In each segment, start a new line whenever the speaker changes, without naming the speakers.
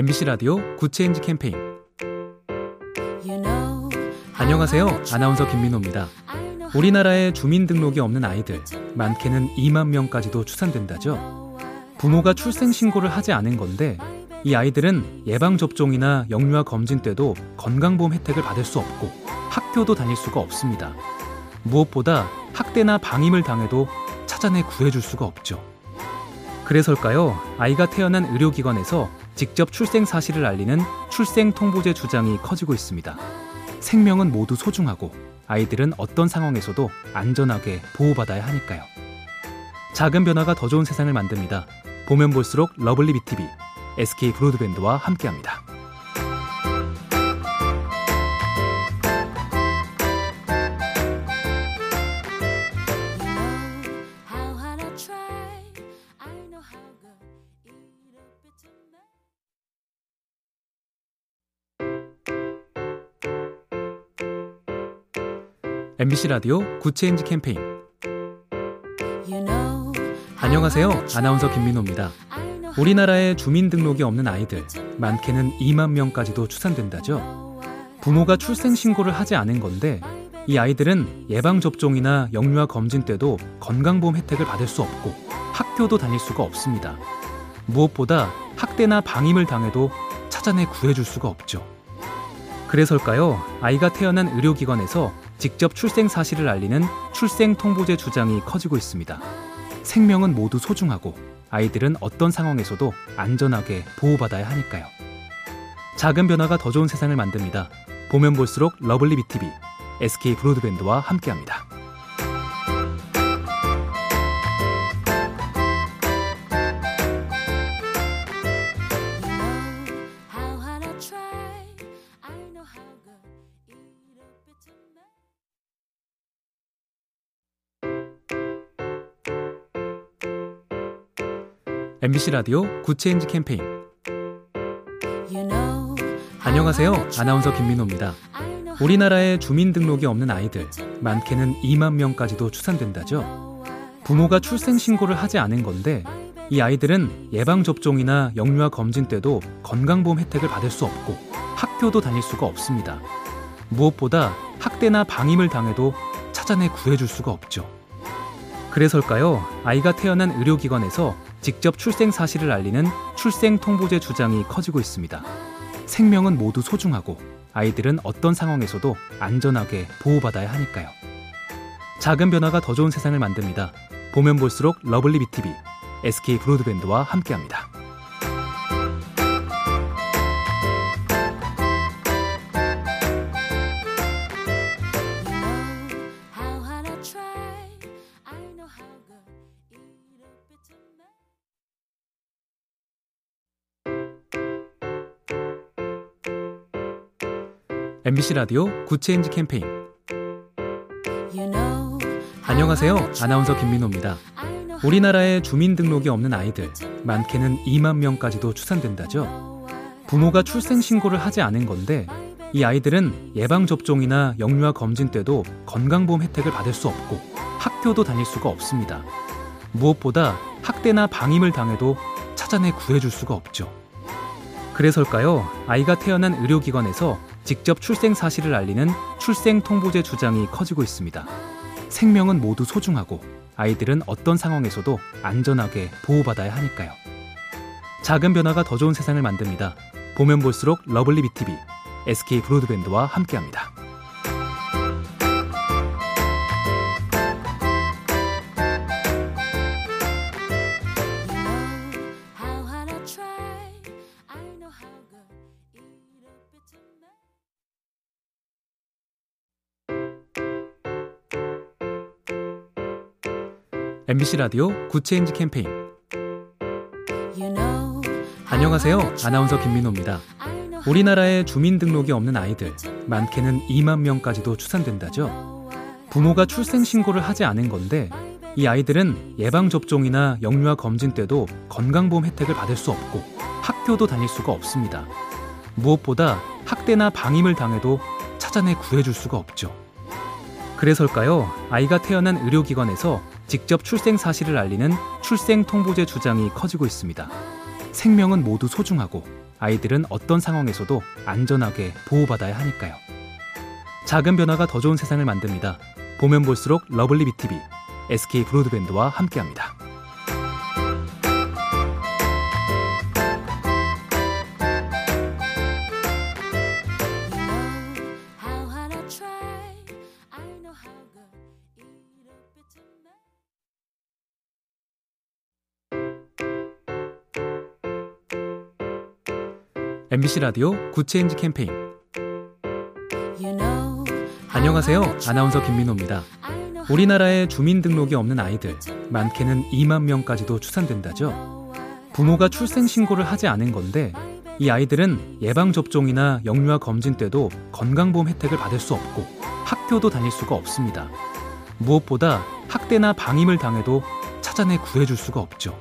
MBC 라디오 Good Change 캠페인 안녕하세요. 아나운서 김민호입니다. 우리나라에 주민등록이 없는 아이들 많게는 2만 명까지도 추산된다죠. 부모가 출생신고를 하지 않은 건데 이 아이들은 예방접종이나 영유아 검진 때도 건강보험 혜택을 받을 수 없고 학교도 다닐 수가 없습니다. 무엇보다 학대나 방임을 당해도 찾아내 구해줄 수가 없죠. 그래서일까요? 아이가 태어난 의료기관에서 직접 출생 사실을 알리는 출생 통보제 주장이 커지고 있습니다. 생명은 모두 소중하고 아이들은 어떤 상황에서도 안전하게 보호받아야 하니까요. 작은 변화가 더 좋은 세상을 만듭니다. 보면 볼수록 lovely B tv SK 브로드밴드와 함께합니다. MBC 라디오 Good Change 캠페인 안녕하세요. 아나운서 김민호입니다. 우리나라에 주민등록이 없는 아이들 많게는 2만 명까지도 추산된다죠. 부모가 출생신고를 하지 않은 건데 이 아이들은 예방접종이나 영유아 검진 때도 건강보험 혜택을 받을 수 없고 학교도 다닐 수가 없습니다. 무엇보다 학대나 방임을 당해도 찾아내 구해줄 수가 없죠. 그래서일까요? 아이가 태어난 의료기관에서 직접 출생 사실을 알리는 출생 통보제 주장이 커지고 있습니다. 생명은 모두 소중하고 아이들은 어떤 상황에서도 안전하게 보호받아야 하니까요. 작은 변화가 더 좋은 세상을 만듭니다. 보면 볼수록 lovely B tv SK 브로드밴드와 함께합니다. MBC 라디오 Good Change 캠페인 안녕하세요. 아나운서 김민호입니다. 우리나라에 주민등록이 없는 아이들 많게는 2만 명까지도 추산된다죠. 부모가 출생신고를 하지 않은 건데 이 아이들은 예방접종이나 영유아 검진 때도 건강보험 혜택을 받을 수 없고 학교도 다닐 수가 없습니다. 무엇보다 학대나 방임을 당해도 찾아내 구해줄 수가 없죠. 그래서일까요? 아이가 태어난 의료기관에서 직접 출생 사실을 알리는 출생 통보제 주장이 커지고 있습니다. 생명은 모두 소중하고 아이들은 어떤 상황에서도 안전하게 보호받아야 하니까요. 작은 변화가 더 좋은 세상을 만듭니다. 보면 볼수록 lovely B tv SK 브로드밴드와 함께합니다. MBC 라디오 Good Change 캠페인 안녕하세요. 아나운서 김민호입니다. 우리나라에 주민등록이 없는 아이들 많게는 2만 명까지도 추산된다죠. 부모가 출생신고를 하지 않은 건데 이 아이들은 예방접종이나 영유아 검진 때도 건강보험 혜택을 받을 수 없고 학교도 다닐 수가 없습니다. 무엇보다 학대나 방임을 당해도 찾아내 구해줄 수가 없죠. 그래서일까요? 아이가 태어난 의료기관에서 직접 출생 사실을 알리는 출생 통보제 주장이 커지고 있습니다. 생명은 모두 소중하고 아이들은 어떤 상황에서도 안전하게 보호받아야 하니까요. 작은 변화가 더 좋은 세상을 만듭니다. 보면 볼수록 lovely B tv SK 브로드밴드와 함께합니다. MBC 라디오 good change 캠페인 안녕하세요. 아나운서 김민호입니다. 우리나라에 주민등록이 없는 아이들 많게는 2만 명까지도 추산된다죠. 부모가 출생신고를 하지 않은 건데 이 아이들은 예방접종이나 영유아 검진 때도 건강보험 혜택을 받을 수 없고 학교도 다닐 수가 없습니다. 무엇보다 학대나 방임을 당해도 찾아내 구해줄 수가 없죠. 그래서일까요? 아이가 태어난 의료기관에서 직접 출생 사실을 알리는 출생 통보제 주장이 커지고 있습니다. 생명은 모두 소중하고 아이들은 어떤 상황에서도 안전하게 보호받아야 하니까요. 작은 변화가 더 좋은 세상을 만듭니다. 보면 볼수록 러블리 BTV, SK 브로드밴드와 함께합니다. MBC 라디오 good change 캠페인
You know,
안녕하세요. 아나운서 김민호입니다. 우리나라에 주민등록이 없는 아이들 많게는 2만 명까지도 추산된다죠. 부모가 출생 신고를 하지 않은 건데 이 아이들은 예방 접종이나 영유아 검진 때도 건강보험 혜택을 받을 수 없고 학교도 다닐 수가 없습니다. 무엇보다 학대나 방임을 당해도 찾아내 구해줄 수가 없죠.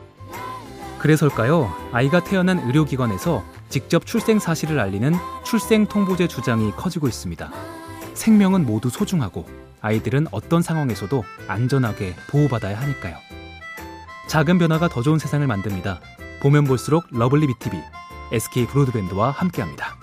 그래서일까요? 아이가 태어난 의료기관에서 직접 출생 사실을 알리는 출생 통보제 주장이 커지고 있습니다. 생명은 모두 소중하고 아이들은 어떤 상황에서도 안전하게 보호받아야 하니까요. 작은 변화가 더 좋은 세상을 만듭니다. 보면 볼수록 러블리 BTV, SK 브로드밴드와 함께합니다.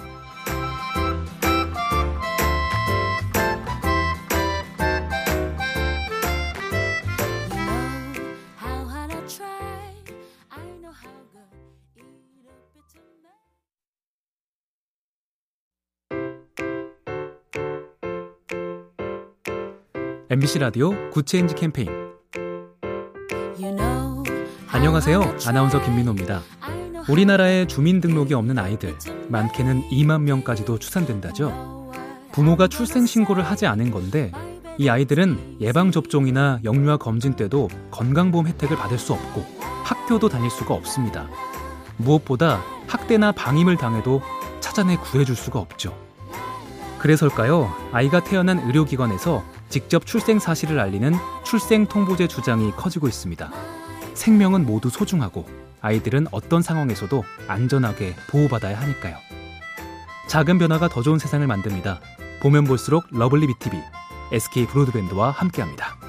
MBC 라디오 good change 캠페인 안녕하세요. 아나운서 김민호입니다. 우리나라에 주민등록이 없는 아이들 많게는 2만 명까지도 추산된다죠. 부모가 출생 신고를 하지 않은 건데 이 아이들은 예방 접종이나 영유아 검진 때도 건강보험 혜택을 받을 수 없고 학교도 다닐 수가 없습니다. 무엇보다 학대나 방임을 당해도 찾아내 구해줄 수가 없죠. 그래서일까요? 아이가 태어난 의료기관에서 직접 출생 사실을 알리는 출생 통보제 주장이 커지고 있습니다. 생명은 모두 소중하고 아이들은 어떤 상황에서도 안전하게 보호받아야 하니까요. 작은 변화가 더 좋은 세상을 만듭니다. 보면 볼수록 러블리 BTV, SK 브로드밴드와 함께합니다.